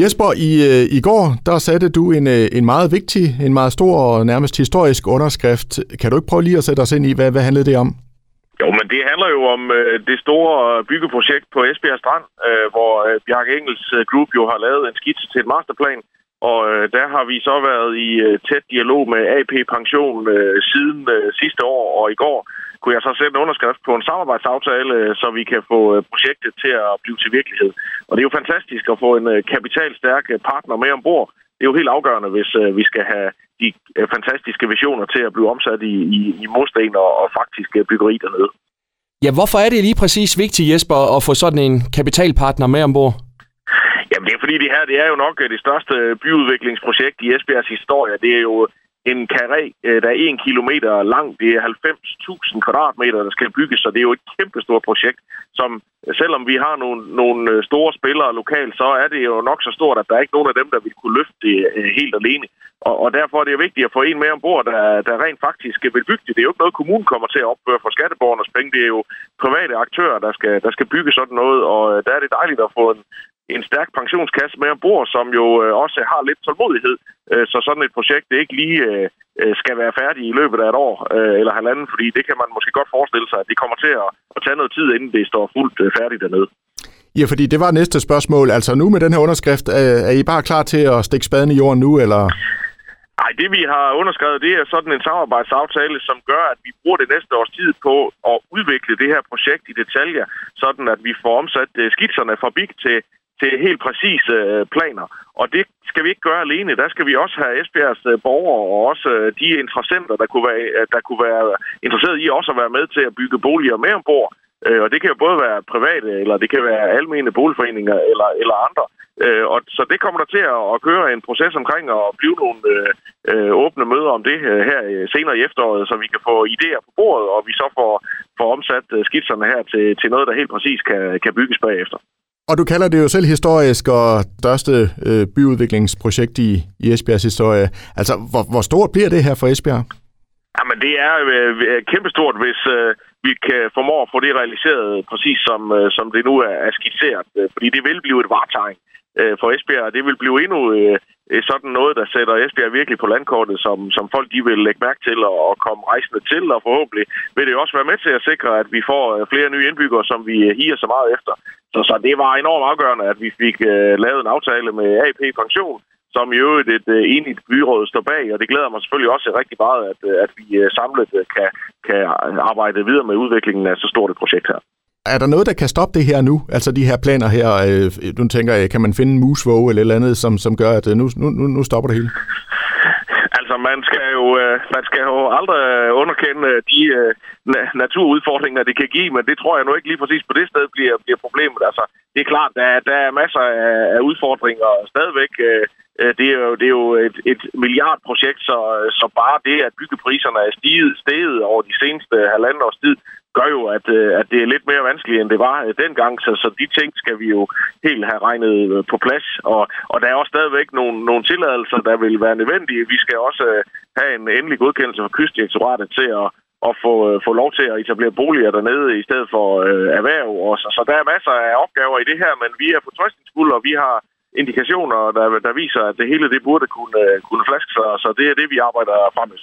Jesper, i, øh, i går der satte du en, øh, en meget vigtig, en meget stor og nærmest historisk underskrift. Kan du ikke prøve lige at sætte os ind i, hvad, hvad handlede det om? Jo, men det handler jo om øh, det store byggeprojekt på Esbjerg Strand, øh, hvor øh, Bjarke Engels øh, Group jo har lavet en skitse til et masterplan. Og øh, der har vi så været i øh, tæt dialog med AP Pension øh, siden øh, sidste år, og i går kunne jeg så sætte en underskrift på en samarbejdsaftale, øh, så vi kan få øh, projektet til at blive til virkelighed. Og det er jo fantastisk at få en øh, kapitalstærk partner med ombord. Det er jo helt afgørende, hvis vi skal have de fantastiske visioner til at blive omsat i, i, i mursten og, og faktisk byggeri dernede. Ja, hvorfor er det lige præcis vigtigt, Jesper, at få sådan en kapitalpartner med ombord? Jamen, det er fordi det her det er jo nok det største byudviklingsprojekt i Esbjergs historie. Det er jo en karé, øh, der er en kilometer lang. Det er 90.000 kvadratmeter, der skal bygges, så det er jo et kæmpestort projekt, som øh, selvom vi har nogle, nogle øh, store spillere lokalt, så er det jo nok så stort, at der er ikke nogen af dem, der vil kunne løfte det helt alene. Og, og derfor er det jo vigtigt at få en med ombord, der, der rent faktisk vil bygge det. Det er jo ikke noget, kommunen kommer til at opføre for skatteborgernes penge. Det er jo private aktører, der skal, der skal bygge sådan noget, og der er det dejligt at få en, en stærk pensionskasse med ombord, som jo øh, også har lidt tålmodighed, øh, så sådan et projekt det ikke lige øh, øh skal være færdigt i løbet af et år øh, eller halvanden, fordi det kan man måske godt forestille sig, at det kommer til at, at tage noget tid, inden det står fuldt øh, færdigt dernede. Ja, fordi det var næste spørgsmål. Altså nu med den her underskrift, øh, er I bare klar til at stikke spaden i jorden nu, eller? Nej, det vi har underskrevet, det er sådan en samarbejdsaftale, som gør, at vi bruger det næste års tid på at udvikle det her projekt i detaljer, sådan at vi får omsat øh, skitserne fra BIG til til helt præcise øh, planer. Og det skal vi ikke gøre alene. Der skal vi også have Esbjergs øh, borgere og også de interessenter, der kunne, være, der kunne være interesseret i også at være med til at bygge boliger med ombord. Og det kan jo både være private, eller det kan være almene boligforeninger eller, eller andre. Og så det kommer der til at køre en proces omkring og blive nogle øh, åbne møder om det her senere i efteråret, så vi kan få idéer på bordet, og vi så får, får omsat skitserne her til, til noget, der helt præcis kan, kan bygges bagefter. Og du kalder det jo selv historisk og største øh, byudviklingsprojekt i, i Esbjergs historie. Altså, hvor, hvor stort bliver det her for Esbjerg? Jamen, det er øh, kæmpestort, hvis øh, vi kan formå at få det realiseret præcis som, øh, som det nu er, er skitseret. Øh, fordi det vil blive et vartegn øh, for Esbjerg, det vil blive endnu øh, sådan noget, der sætter Esbjerg virkelig på landkortet, som, som folk de vil lægge mærke til og, og komme rejsende til, og forhåbentlig vil det også være med til at sikre, at vi får øh, flere nye indbyggere, som vi øh, higer så meget efter. Så, så det var enormt afgørende, at vi fik øh, lavet en aftale med AP Pension, som i øvrigt et uh, enigt byråd står bag, og det glæder mig selvfølgelig også rigtig meget, at, at vi uh, samlet uh, kan, kan arbejde videre med udviklingen af så stort et projekt her. Er der noget, der kan stoppe det her nu? Altså de her planer her, øh, nu tænker jeg, kan man finde en musvåge eller et eller andet, som, som gør, at øh, nu, nu, nu stopper det hele? Altså, man skal jo, øh, man skal jo aldrig underkende øh, de øh, naturudfordringer, det kan give, men det tror jeg nu ikke lige præcis på det sted bliver, bliver problemet. Altså, det er klart, der, der er masser af, af udfordringer stadigvæk. Øh, øh, Øh, det er jo, det er jo et, et milliardprojekt, så, så bare det, at byggepriserne er stiget, steget over de seneste halvandet års tid, gør jo, at, øh, at det er lidt mere vanskeligt, end det var øh, dengang. Så, så de ting skal vi jo helt have regnet på plads. Og, og der er også stadigvæk nogle, nogle tilladelser, der vil være nødvendige. Vi skal også have en endelig godkendelse fra kystdirektoratet til at, at få, få lov til at etablere boliger dernede i stedet for øh, erhverv. Og så, så der er masser af opgaver i det her, men vi er på trøstningsfulde, og vi har indikationer, der, der viser, at det hele det burde kunne, øh, kunne flaske sig. Så det er det, vi arbejder frem med.